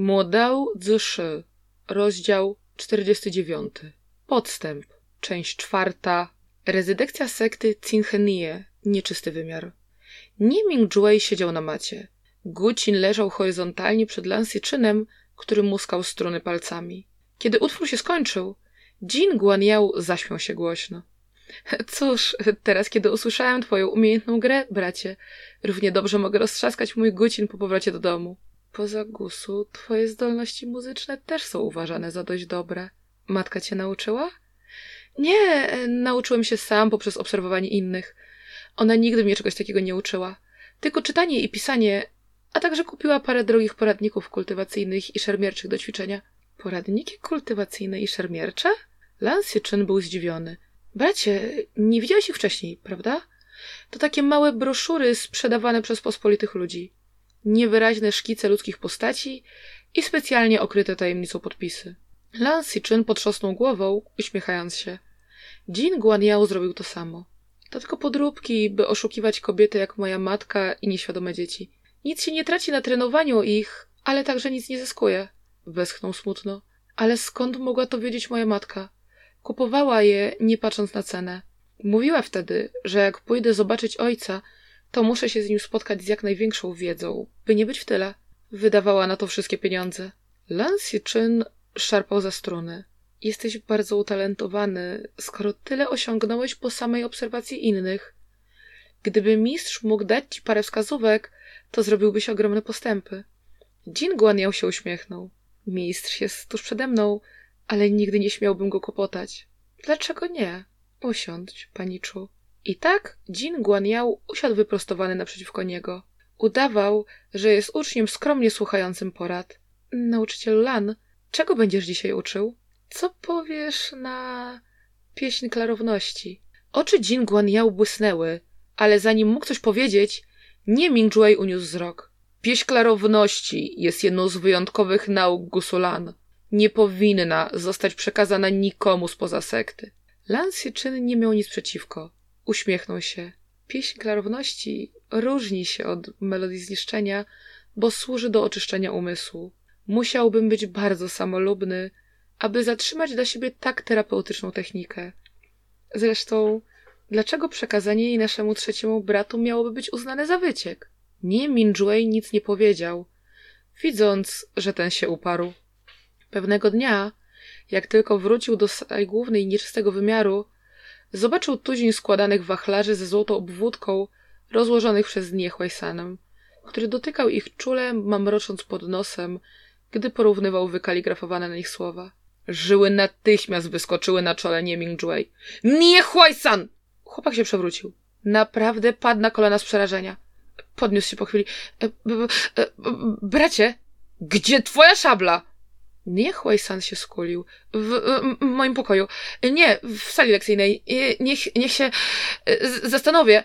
Modał Zszy, rozdział 49. Podstęp, część czwarta. Rezydekcja sekty Cinchenie, nieczysty wymiar. Nie Ming Juei siedział na macie. Gucin leżał horyzontalnie przed Lansiczynem, który muskał struny palcami. Kiedy utwór się skończył, Jin Guanyao zaśmiał się głośno. Cóż, teraz kiedy usłyszałem twoją umiejętną grę, bracie, równie dobrze mogę roztrzaskać mój Gucin po powrocie do domu. Poza Gusu, twoje zdolności muzyczne też są uważane za dość dobre. Matka cię nauczyła? Nie, nauczyłem się sam poprzez obserwowanie innych. Ona nigdy mnie czegoś takiego nie uczyła. Tylko czytanie i pisanie, a także kupiła parę drogich poradników kultywacyjnych i szermierczych do ćwiczenia. Poradniki kultywacyjne i szermiercze? Lance Czyn był zdziwiony. Bracie, nie widziałeś ich wcześniej, prawda? To takie małe broszury sprzedawane przez pospolitych ludzi. Niewyraźne szkice ludzkich postaci i specjalnie okryte tajemnicą podpisy. Lance Czyn potrząsnął głową, uśmiechając się. Jean Guanyao zrobił to samo. To tylko podróbki, by oszukiwać kobiety jak moja matka i nieświadome dzieci. Nic się nie traci na trenowaniu ich, ale także nic nie zyskuje. Westchnął smutno. Ale skąd mogła to wiedzieć moja matka? Kupowała je, nie patrząc na cenę. Mówiła wtedy, że jak pójdę zobaczyć ojca, to muszę się z nim spotkać z jak największą wiedzą, by nie być w tyle. Wydawała na to wszystkie pieniądze. Lance Czyn szarpał za struny. Jesteś bardzo utalentowany, skoro tyle osiągnąłeś po samej obserwacji innych. Gdyby mistrz mógł dać ci parę wskazówek, to zrobiłbyś ogromne postępy. Jin Guanyao się uśmiechnął. Mistrz jest tuż przede mną, ale nigdy nie śmiałbym go kłopotać. Dlaczego nie? Usiądź, paniczu. I tak Jin Guanyao usiadł wyprostowany naprzeciwko niego. Udawał, że jest uczniem skromnie słuchającym porad. Nauczyciel Lan, czego będziesz dzisiaj uczył? Co powiesz na pieśń klarowności? Oczy Jin Guanyao błysnęły, ale zanim mógł coś powiedzieć, nie Ming Juei uniósł wzrok. Pieśń klarowności jest jedną z wyjątkowych nauk Gusulan. Nie powinna zostać przekazana nikomu spoza sekty. Lan Czyn nie miał nic przeciwko. Uśmiechnął się. Pieśń klarowności różni się od melodii zniszczenia, bo służy do oczyszczenia umysłu. Musiałbym być bardzo samolubny, aby zatrzymać dla siebie tak terapeutyczną technikę. Zresztą, dlaczego przekazanie jej naszemu trzeciemu bratu miałoby być uznane za wyciek? Nie Minjuei nic nie powiedział, widząc, że ten się uparł. Pewnego dnia, jak tylko wrócił do sali głównej nieczystego wymiaru, zobaczył tuzin składanych wachlarzy ze złotą obwódką, rozłożonych przez dnie Huaysanem, który dotykał ich czule, mamrocząc pod nosem, gdy porównywał wykaligrafowane na nich słowa. Żyły natychmiast wyskoczyły na czole nie Mingjuei. Nie Huaysan! Chłopak się przewrócił. Naprawdę padł na kolana z przerażenia. Podniósł się po chwili. E, b, e, bracie, gdzie twoja szabla? Nie Huaysan się skulił. W, w, moim pokoju. Nie, w sali lekcyjnej. Niech, niech się e, zastanowię.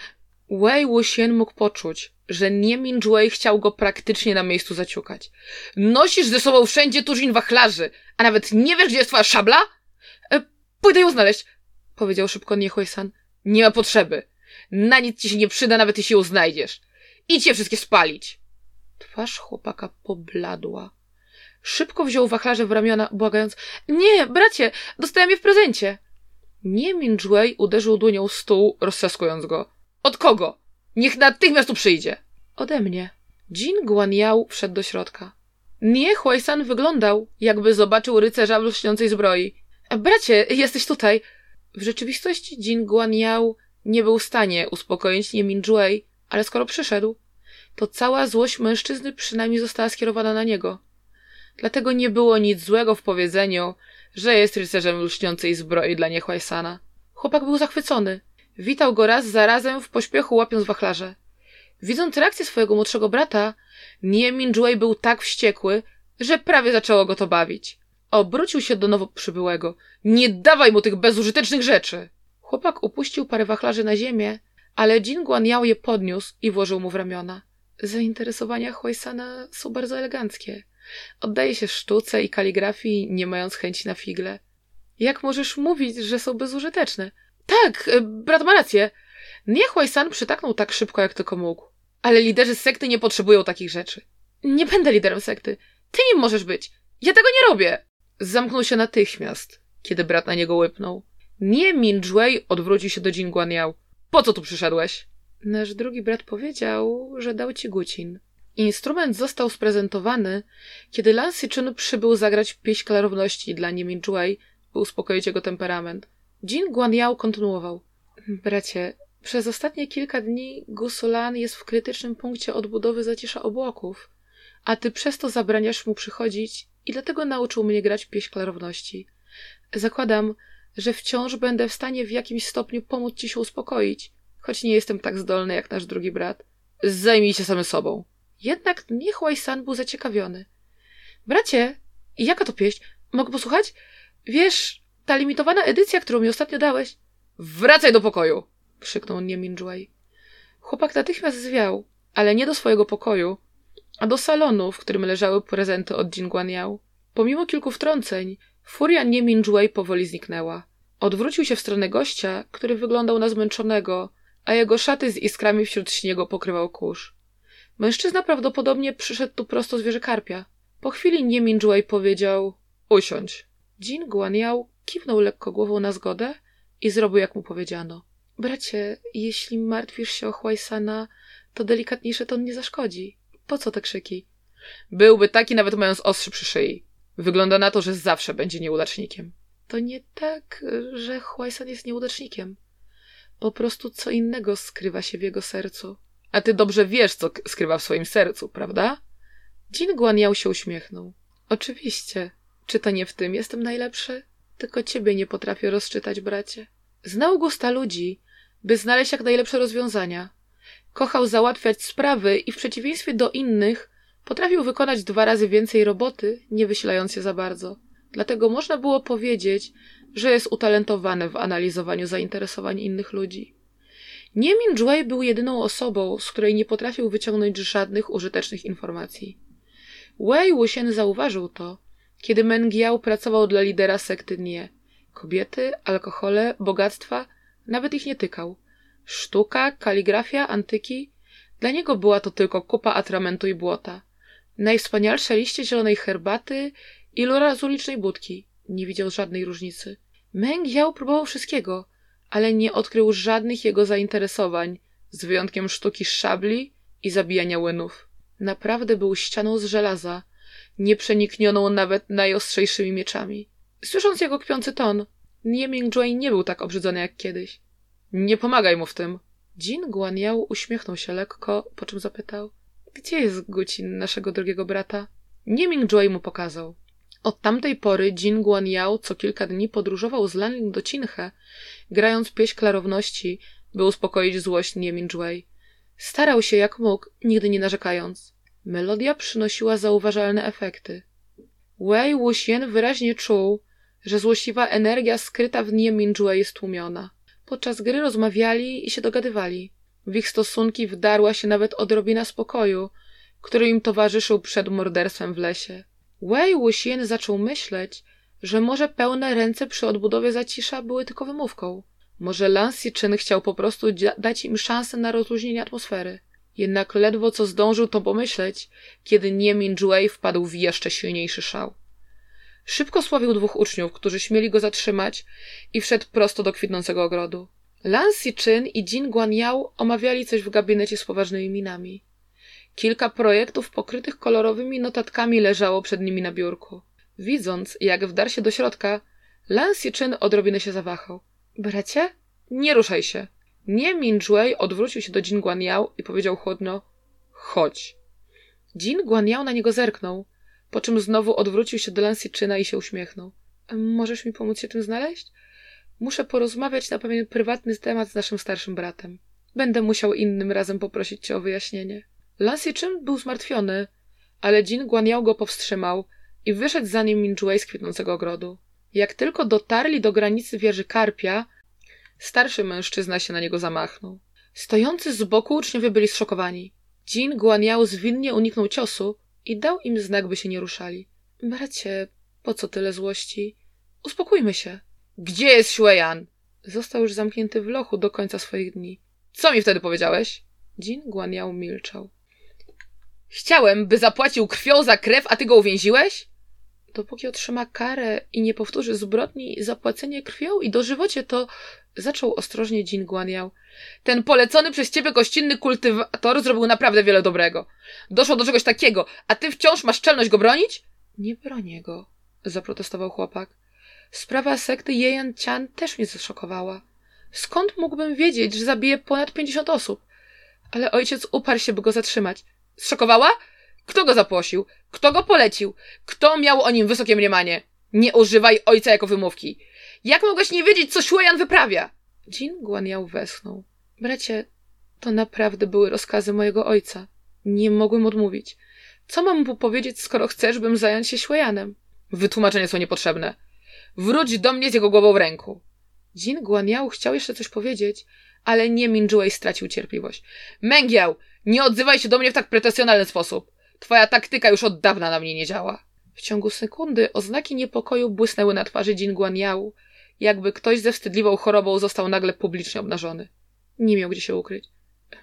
Wei Wuxian mógł poczuć, że nie Minjuei chciał go praktycznie na miejscu zaciukać. Nosisz ze sobą wszędzie tuzin wachlarzy, a nawet nie wiesz, gdzie jest twoja szabla? E, pójdę ją znaleźć, powiedział szybko Niehuay-san. Nie ma potrzeby. Na nic ci się nie przyda, nawet jeśli ją znajdziesz. Idź je wszystkie spalić. Twarz chłopaka pobladła. Szybko wziął wachlarze w ramiona, błagając. Nie, bracie, dostałem je w prezencie. Nie Minjuei uderzył dłonią stół, roztrzaskując go. Od kogo? Niech natychmiast tu przyjdzie. Ode mnie. Jin Guanyao wszedł do środka. Nie Huaysan wyglądał, jakby zobaczył rycerza w lśniącej zbroi. Bracie, jesteś tutaj. W rzeczywistości Jin Guanyao nie był w stanie uspokoić nie Minjuei, ale skoro przyszedł, to cała złość mężczyzny przynajmniej została skierowana na niego. Dlatego nie było nic złego w powiedzeniu, że jest rycerzem lśniącej zbroi dla Niechłajsana. Chłopak był zachwycony. Witał go raz za razem w pośpiechu łapiąc wachlarze. Widząc reakcję swojego młodszego brata, Nie Minjuei był tak wściekły, że prawie zaczęło go to bawić. Obrócił się do nowo przybyłego. Nie dawaj mu tych bezużytecznych rzeczy! Chłopak upuścił parę wachlarzy na ziemię, ale Jin Guanyao je podniósł i włożył mu w ramiona. Zainteresowania Huaysana są bardzo eleganckie. Oddaje się sztuce i kaligrafii, nie mając chęci na figle. Jak możesz mówić, że są bezużyteczne? Tak, e, brat ma rację. Nie Huaysan przytaknął tak szybko, jak tylko mógł. Ale liderzy sekty nie potrzebują takich rzeczy. Nie będę liderem sekty. Ty nim możesz być! Ja tego nie robię! Zamknął się natychmiast, kiedy brat na niego łypnął. Nie Min Jue odwrócił się do Jin. Po co tu przyszedłeś? Nasz drugi brat powiedział, że dał ci gucin. Instrument został sprezentowany, kiedy Lan Sichun przybył zagrać pieśń klarowności dla Niemin Jue, by uspokoić jego temperament. Jin Guanyao kontynuował. Bracie, przez ostatnie kilka dni Gusolan jest w krytycznym punkcie odbudowy zacisza obłoków, a ty przez to zabraniasz mu przychodzić i dlatego nauczył mnie grać pieśń klarowności. Zakładam, że wciąż będę w stanie w jakimś stopniu pomóc ci się uspokoić, choć nie jestem tak zdolny jak nasz drugi brat. Zajmij się samym sobą. Jednak Niechłaj-san był zaciekawiony. Bracie, jaka to pieśń? Mogę posłuchać? Wiesz, ta limitowana edycja, którą mi ostatnio dałeś. Wracaj do pokoju! krzyknął Nieminjuaj. Chłopak natychmiast zwiał, ale nie do swojego pokoju, a do salonu, w którym leżały prezenty od Jingguanyao. Pomimo kilku wtrąceń, furia Nieminjuaj powoli zniknęła. Odwrócił się w stronę gościa, który wyglądał na zmęczonego, a jego szaty z iskrami wśród śniegu pokrywał kurz. Mężczyzna prawdopodobnie przyszedł tu prosto z wieży karpia. Po chwili Nieminjuaj powiedział usiądź. Jin Guanyao kiwnął lekko głową na zgodę i zrobił jak mu powiedziano. Bracie, jeśli martwisz się o Huaisana, to delikatniejszy ton nie zaszkodzi. Po co te krzyki? Byłby taki nawet mając ostrzy przy szyi. Wygląda na to, że zawsze będzie nieudacznikiem. To nie tak, że Huaisan jest nieudacznikiem. Po prostu co innego skrywa się w jego sercu. A ty dobrze wiesz, co skrywa w swoim sercu, prawda? Jin Guanyao się uśmiechnął. Oczywiście. Czy to nie w tym jestem najlepszy? Tylko ciebie nie potrafię rozczytać, bracie. Znał gusta ludzi, by znaleźć jak najlepsze rozwiązania. Kochał załatwiać sprawy i w przeciwieństwie do innych potrafił wykonać dwa razy więcej roboty, nie wysilając się za bardzo. Dlatego można było powiedzieć, że jest utalentowany w analizowaniu zainteresowań innych ludzi. Nie Min był jedyną osobą, z której nie potrafił wyciągnąć żadnych użytecznych informacji. Wei Wuxian zauważył to, kiedy Mengiao pracował dla lidera sekty Nie. Kobiety, alkohole, bogactwa, nawet ich nie tykał. Sztuka, kaligrafia, antyki. Dla niego była to tylko kupa atramentu i błota. Najwspanialsze liście zielonej herbaty i lura z ulicznej budki. Nie widział żadnej różnicy. Meng Yao próbował wszystkiego, ale nie odkrył żadnych jego zainteresowań, z wyjątkiem sztuki szabli i zabijania łynów. Naprawdę był ścianą z żelaza, nieprzeniknioną nawet najostrzejszymi mieczami. Słysząc jego kpiący ton, Nie Mingjue nie był tak obrzydzony jak kiedyś. Nie pomagaj mu w tym. Jin Guanyao uśmiechnął się lekko, po czym zapytał. Gdzie jest Gucin, naszego drugiego brata? Nie Mingjue mu pokazał. Od tamtej pory Jin Guanyao co kilka dni podróżował z Lanling do Cinche, grając pieśń klarowności, by uspokoić złość Nie Mingjue. Starał się jak mógł, nigdy nie narzekając. Melodia przynosiła zauważalne efekty. Wei Wuxian wyraźnie czuł, że złośliwa energia skryta w Nie Mingjue jest tłumiona. Podczas gry rozmawiali i się dogadywali. W ich stosunki wdarła się nawet odrobina spokoju, który im towarzyszył przed morderstwem w lesie. Wei Wuxian zaczął myśleć, że może pełne ręce przy odbudowie zacisza były tylko wymówką. Może Lan Chen chciał po prostu dać im szansę na rozluźnienie atmosfery. Jednak ledwo co zdążył to pomyśleć, kiedy Nie Minjue wpadł w jeszcze silniejszy szał. Szybko sławił dwóch uczniów, którzy śmieli go zatrzymać i wszedł prosto do kwitnącego ogrodu. Lan Chyn i Jin Guanyao omawiali coś w gabinecie z poważnymi minami. Kilka projektów pokrytych kolorowymi notatkami leżało przed nimi na biurku. Widząc, jak wdarł się do środka, Lan Chyn odrobinę się zawahał. Bracie? Nie ruszaj się. Nie Minjue odwrócił się do Jin Guanyao i powiedział chłodno chodź. Jin Guanyao na niego zerknął, po czym znowu odwrócił się do Lansiczyna i się uśmiechnął. Możesz mi pomóc się tym znaleźć? Muszę porozmawiać na pewien prywatny temat z naszym starszym bratem. Będę musiał innym razem poprosić cię o wyjaśnienie. Lansiczyn był zmartwiony, ale Jin Guanyao go powstrzymał i wyszedł za nim Minjuei z kwitnącego ogrodu. Jak tylko dotarli do granicy wieży Karpia, starszy mężczyzna się na niego zamachnął. Stojący z boku uczniowie byli zszokowani. Jin Guanyao zwinnie uniknął ciosu, i dał im znak, by się nie ruszali. Bracie, po co tyle złości? Uspokójmy się. Gdzie jest Xueyan? Został już zamknięty w lochu do końca swoich dni. Co mi wtedy powiedziałeś? Jin Guanyao milczał. Chciałem, by zapłacił krwią za krew, a ty go uwięziłeś? Dopóki otrzyma karę i nie powtórzy zbrodni, zapłacenie krwią i dożywocie, to zaczął ostrożnie Jin Guanyao. Ten polecony przez ciebie gościnny kultywator zrobił naprawdę wiele dobrego. Doszło do czegoś takiego, a ty wciąż masz czelność go bronić? Nie bronię go, zaprotestował chłopak. Sprawa sekty Jejan Chan też mnie zaszokowała. Skąd mógłbym wiedzieć, że zabije ponad pięćdziesiąt osób? Ale ojciec uparł się, by go zatrzymać. Zszokowała? Kto go zapłosił? Kto go polecił? Kto miał o nim wysokie mniemanie? Nie używaj ojca jako wymówki. Jak mogłeś nie wiedzieć, co Shueyan wyprawia? Jin Guanyao westchnął. Bracie, to naprawdę były rozkazy mojego ojca. Nie mogłem odmówić. Co mam mu powiedzieć, skoro chcesz, bym zająć się Shueyanem? Wytłumaczenia są niepotrzebne. Wróć do mnie z jego głową w ręku. Jin Guanyao chciał jeszcze coś powiedzieć, ale nie Minjuei stracił cierpliwość. Męgiał, nie odzywaj się do mnie w tak pretensjonalny sposób. Twoja taktyka już od dawna na mnie nie działa. W ciągu sekundy oznaki niepokoju błysnęły na twarzy Jin Guanyao, jakby ktoś ze wstydliwą chorobą został nagle publicznie obnażony. Nie miał gdzie się ukryć.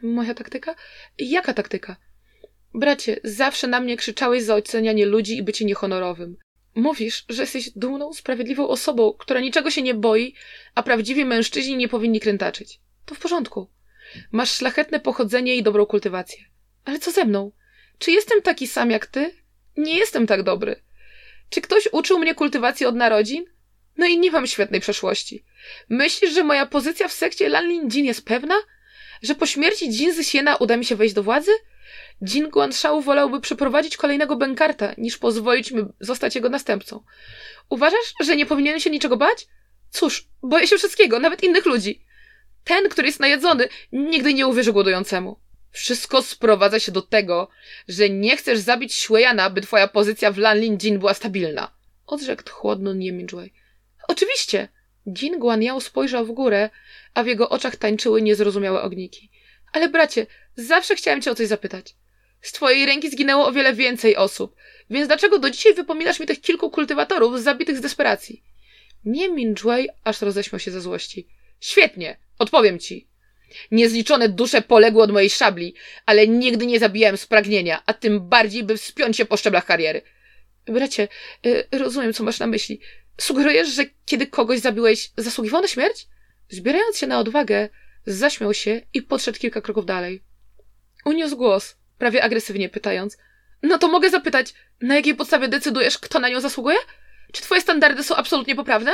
Moja taktyka? Jaka taktyka? Bracie, zawsze na mnie krzyczałeś za ocenianie ludzi i bycie niehonorowym. Mówisz, że jesteś dumną, sprawiedliwą osobą, która niczego się nie boi, a prawdziwi mężczyźni nie powinni krętaczyć. To w porządku. Masz szlachetne pochodzenie i dobrą kultywację. Ale co ze mną? Czy jestem taki sam jak ty? Nie jestem tak dobry. Czy ktoś uczył mnie kultywacji od narodzin? No i nie mam świetnej przeszłości. Myślisz, że moja pozycja w sekcie Lanlin Jin jest pewna? Że po śmierci Jin Zysiena uda mi się wejść do władzy? Jin Guanshao wolałby przeprowadzić kolejnego Benkarta, niż pozwolić mi zostać jego następcą. Uważasz, że nie powinienem się niczego bać? Cóż, boję się wszystkiego, nawet innych ludzi. Ten, który jest najedzony, nigdy nie uwierzy głodującemu. Wszystko sprowadza się do tego, że nie chcesz zabić Shueyana, by twoja pozycja w Lanlin Jin była stabilna. Odrzekł chłodno Niemingway. Oczywiście. Jin Guanyao spojrzał w górę, a w jego oczach tańczyły niezrozumiałe ogniki. Ale bracie, zawsze chciałem cię o coś zapytać. Z twojej ręki zginęło o wiele więcej osób, więc dlaczego do dzisiaj wypominasz mi tych kilku kultywatorów zabitych z desperacji? Nie Minjway aż roześmiał się ze złości. Świetnie, odpowiem ci. Niezliczone dusze poległy od mojej szabli, ale nigdy nie zabijałem z pragnienia, a tym bardziej, by wspiąć się po szczeblach kariery. Bracie, y, rozumiem, co masz na myśli. Sugerujesz, że kiedy kogoś zabiłeś, zasługiwał na śmierć? Zbierając się na odwagę, zaśmiał się i podszedł kilka kroków dalej. Uniósł głos, prawie agresywnie pytając. No to mogę zapytać, na jakiej podstawie decydujesz, kto na nią zasługuje? Czy twoje standardy są absolutnie poprawne?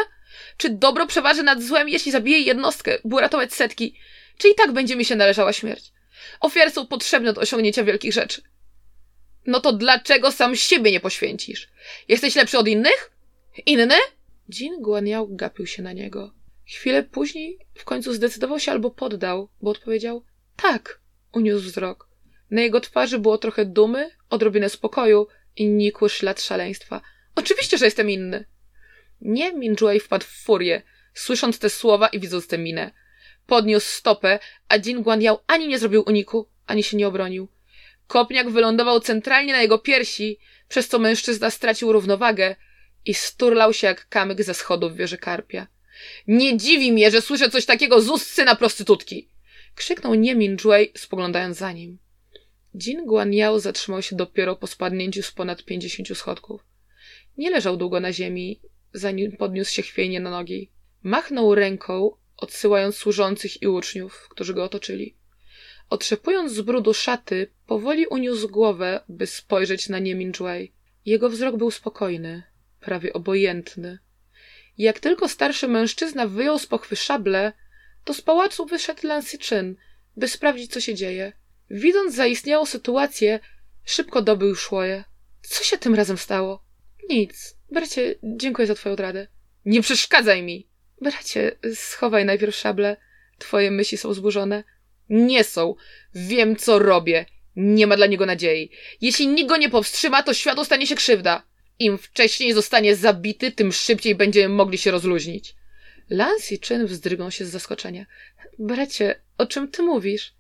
Czy dobro przeważy nad złem, jeśli zabije jednostkę, by uratować setki? Czy i tak będzie mi się należała śmierć? Ofiary są potrzebne do osiągnięcia wielkich rzeczy. No to dlaczego sam siebie nie poświęcisz? Jesteś lepszy od innych? Inny? Jin Guanyao gapił się na niego. Chwilę później w końcu zdecydował się albo poddał, bo odpowiedział tak, uniósł wzrok. Na jego twarzy było trochę dumy, odrobinę spokoju i nikły ślad szaleństwa. Oczywiście, że jestem inny. Nie Minjuei wpadł w furię, słysząc te słowa i widząc tę minę. Podniósł stopę, a Jin Guanyao ani nie zrobił uniku, ani się nie obronił. Kopniak wylądował centralnie na jego piersi, przez co mężczyzna stracił równowagę i sturlał się jak kamyk ze schodów wieży karpia. Nie dziwi mnie, że słyszę coś takiego z ust syna prostytutki! Krzyknął Niemin Jui, spoglądając za nim. Jin Guanyao zatrzymał się dopiero po spadnięciu z ponad pięćdziesięciu schodków. Nie leżał długo na ziemi, zanim podniósł się chwiejnie na nogi. Machnął ręką, odsyłając służących i uczniów, którzy go otoczyli. Otrzepując z brudu szaty, powoli uniósł głowę, by spojrzeć na Niemin Jui. Jego wzrok był spokojny, prawie obojętny. Jak tylko starszy mężczyzna wyjął z pochwy szable, to z pałacu wyszedł Lancy Chyn, by sprawdzić, co się dzieje. Widząc zaistniałą sytuację, szybko dobył szłoje. Co się tym razem stało? Nic. Bracie, dziękuję za twoją radę. Nie przeszkadzaj mi! Bracie, schowaj najpierw szable. Twoje myśli są zburzone. Nie są. Wiem, co robię. Nie ma dla niego nadziei. Jeśli nikt go nie powstrzyma, to światu stanie się krzywda. Im wcześniej zostanie zabity, tym szybciej będziemy mogli się rozluźnić. Lance i Chen wzdrygnął się z zaskoczenia. Bracie, o czym ty mówisz?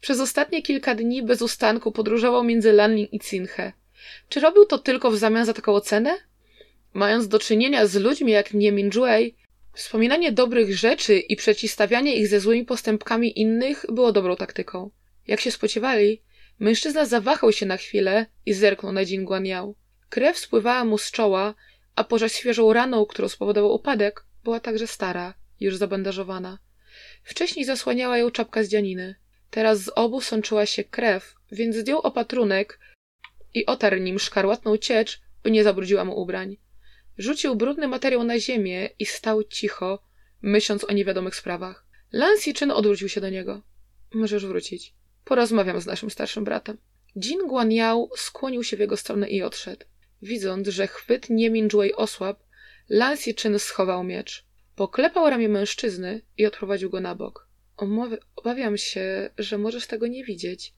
Przez ostatnie kilka dni bez ustanku podróżował między Lanlin i Cinhe. Czy robił to tylko w zamian za taką ocenę? Mając do czynienia z ludźmi jak Niemin Jue, wspominanie dobrych rzeczy i przeciwstawianie ich ze złymi postępkami innych było dobrą taktyką. Jak się spodziewali, Mężczyzna zawahał się na chwilę i zerknął na Jin. Krew spływała mu z czoła, a poza świeżą raną, którą spowodował upadek, była także stara, już zabandażowana. Wcześniej zasłaniała ją czapka z dzianiny. Teraz z obu sączyła się krew, więc zdjął opatrunek i otarł nim szkarłatną ciecz, by nie zabrudziła mu ubrań. Rzucił brudny materiał na ziemię i stał cicho, myśląc o niewiadomych sprawach. Lance Chen odwrócił się do niego. Możesz wrócić. Porozmawiam z naszym starszym bratem. Jin Guanyao skłonił się w jego stronę i odszedł. Widząc, że chwyt nie Minjuei osłab, Lance Chen schował miecz. Poklepał ramię mężczyzny i odprowadził go na bok. Obawiam się, że możesz tego nie widzieć,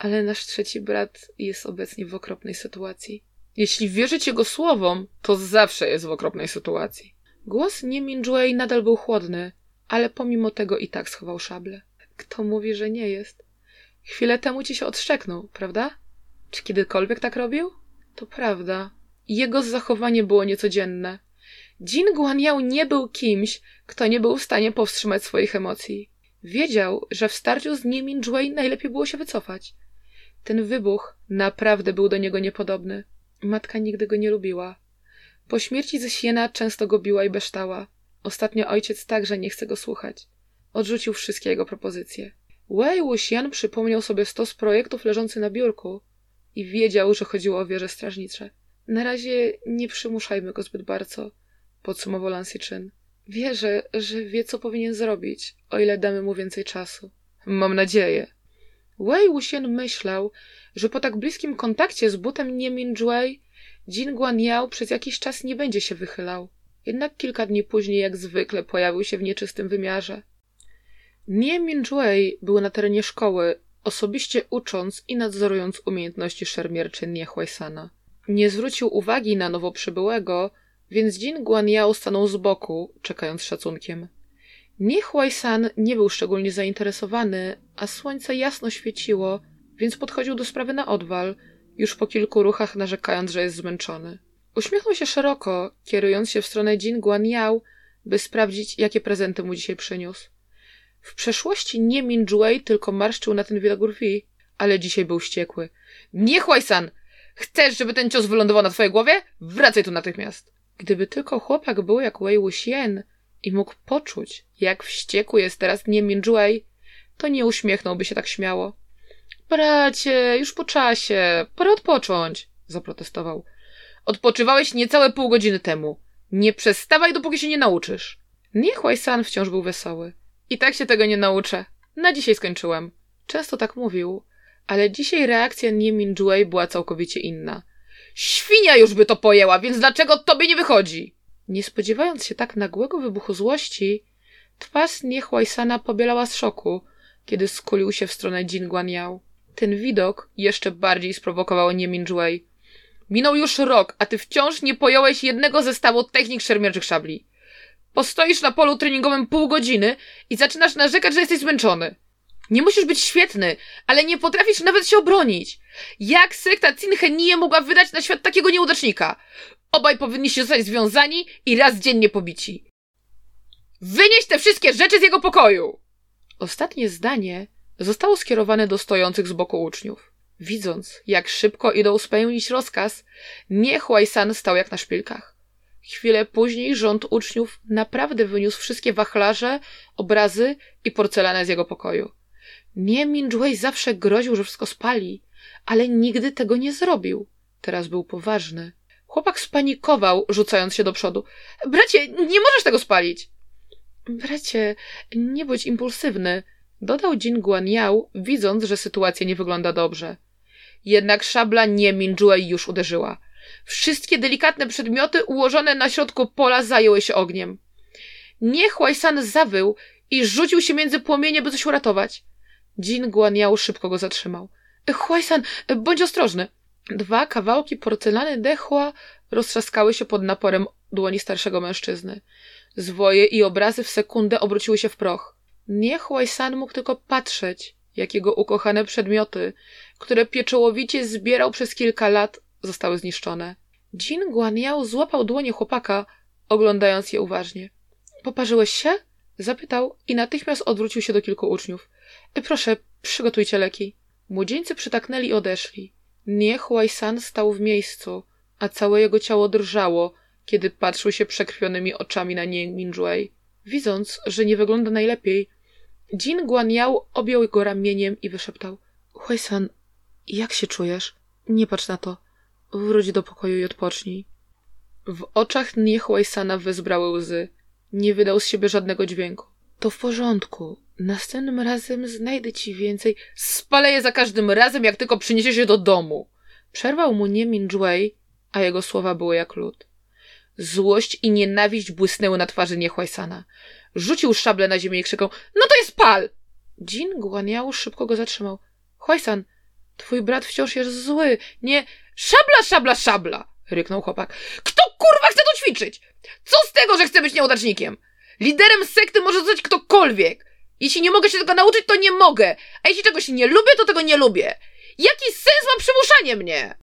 ale nasz trzeci brat jest obecnie w okropnej sytuacji. Jeśli wierzyć jego słowom, to zawsze jest w okropnej sytuacji. Głos nie Minjuei nadal był chłodny, ale pomimo tego i tak schował szable. Kto mówi, że nie jest? Chwilę temu ci się odszczeknął, prawda? Czy kiedykolwiek tak robił? To prawda. Jego zachowanie było niecodzienne. Jin Guanyao nie był kimś, kto nie był w stanie powstrzymać swoich emocji. Wiedział, że w starciu z nim Jui najlepiej było się wycofać. Ten wybuch naprawdę był do niego niepodobny. Matka nigdy go nie lubiła. Po śmierci ze Siena często go biła i beształa. Ostatnio ojciec także nie chce go słuchać. Odrzucił wszystkie jego propozycje. Wei Wuxian przypomniał sobie stos projektów leżący na biurku i wiedział, że chodziło o wieże strażnicze. Na razie nie przymuszajmy go zbyt bardzo, podsumował Lan Chen. Wierzę, że wie, co powinien zrobić, o ile damy mu więcej czasu. Mam nadzieję. Wei Wuxian myślał, że po tak bliskim kontakcie z butem Nie Minjuei Jin Guanyao przez jakiś czas nie będzie się wychylał. Jednak kilka dni później, jak zwykle, pojawił się w nieczystym wymiarze. Nie Minjuei był na terenie szkoły, osobiście ucząc i nadzorując umiejętności szermierczy Nie Huaisana. Nie zwrócił uwagi na nowo przybyłego, więc Jin Guanyao stanął z boku, czekając szacunkiem. Nie Huaisan nie był szczególnie zainteresowany, a słońce jasno świeciło, więc podchodził do sprawy na odwal, już po kilku ruchach narzekając, że jest zmęczony. Uśmiechnął się szeroko, kierując się w stronę Jin Guanyao, by sprawdzić, jakie prezenty mu dzisiaj przyniósł. W przeszłości nie Minjuei tylko marszczył na ten widok brwi, ale dzisiaj był wściekły. Nie Huaisan! Chcesz, żeby ten cios wylądował na twojej głowie? Wracaj tu natychmiast! Gdyby tylko chłopak był jak Wei Wuxian i mógł poczuć, jak wściekły jest teraz nie Minjuei, to nie uśmiechnąłby się tak śmiało. Bracie, już po czasie, pora odpocząć, zaprotestował. Odpoczywałeś niecałe pół godziny temu. Nie przestawaj, dopóki się nie nauczysz. Niech San wciąż był wesoły. I tak się tego nie nauczę. Na dzisiaj skończyłem. Często tak mówił, ale dzisiaj reakcja Nie Minjuei była całkowicie inna. Świnia już by to pojęła, więc dlaczego tobie nie wychodzi? Nie spodziewając się tak nagłego wybuchu złości, twarz Nie Sana pobielała z szoku, kiedy skulił się w stronę Jin Guanyao. Ten widok jeszcze bardziej sprowokował Nie Minjuei. Minął już rok, a ty wciąż nie pojąłeś jednego zestawu technik szermierczych szabli. Postoisz na polu treningowym pół godziny i zaczynasz narzekać, że jesteś zmęczony. Nie musisz być świetny, ale nie potrafisz nawet się obronić. Jak sekta Cinhenie mogła wydać na świat takiego nieudacznika? Obaj powinniście zostać związani i raz dziennie pobici. Wynieś te wszystkie rzeczy z jego pokoju! Ostatnie zdanie zostało skierowane do stojących z boku uczniów. Widząc, jak szybko idą spełnić rozkaz, nie San stał jak na szpilkach. Chwilę później rząd uczniów naprawdę wyniósł wszystkie wachlarze, obrazy i porcelanę z jego pokoju. Nie Minjuei zawsze groził, że wszystko spali, ale nigdy tego nie zrobił. Teraz był poważny. Chłopak spanikował, rzucając się do przodu. Bracie, nie możesz tego spalić! Bracie, nie bądź impulsywny, dodał Jin Guanyao, widząc, że sytuacja nie wygląda dobrze. Jednak szabla nie Minjuei już uderzyła. Wszystkie delikatne przedmioty ułożone na środku pola zajęły się ogniem. Nie Huaisan zawył i rzucił się między płomienie, by coś uratować. Jin Guanyao szybko go zatrzymał. Huaisan, bądź ostrożny. Dwa kawałki porcelany dechła roztrzaskały się pod naporem dłoni starszego mężczyzny. Zwoje i obrazy w sekundę obróciły się w proch. Nie Huaisan mógł tylko patrzeć, jak jego ukochane przedmioty, które pieczołowicie zbierał przez kilka lat, zostały zniszczone. Jin Guanyao złapał dłonie chłopaka, oglądając je uważnie. Poparzyłeś się? Zapytał i natychmiast odwrócił się do kilku uczniów. Proszę, przygotujcie leki. Młodzieńcy przytaknęli i odeszli. Nie Huai-san stał w miejscu, a całe jego ciało drżało, kiedy patrzył się przekrwionymi oczami na Nie Minjuei. Widząc, że nie wygląda najlepiej, Jin Guanyao objął go ramieniem i wyszeptał. Huai-san, jak się czujesz? Nie patrz na to. Wróć do pokoju i odpocznij. W oczach Nie Huai-sana wezbrały łzy. Nie wydał z siebie żadnego dźwięku. To w porządku. Następnym razem znajdę ci więcej. Spaleję za każdym razem, jak tylko przyniesie się do domu. Przerwał mu nie Minjuei, a jego słowa były jak lód. Złość i nienawiść błysnęły na twarzy Niechłajsana. Rzucił szablę na ziemię i krzyknął, no to jest pal! Jin Guaniao szybko go zatrzymał. Huajsan, twój brat wciąż jest zły. Nie, szabla, szabla, szabla! ryknął chłopak. Kto kurwa chce to ćwiczyć? Co z tego, że chce być nieudacznikiem? Liderem sekty może zostać ktokolwiek. Jeśli nie mogę się tego nauczyć, to nie mogę. A jeśli czegoś nie lubię, to tego nie lubię. Jaki sens ma przymuszanie mnie?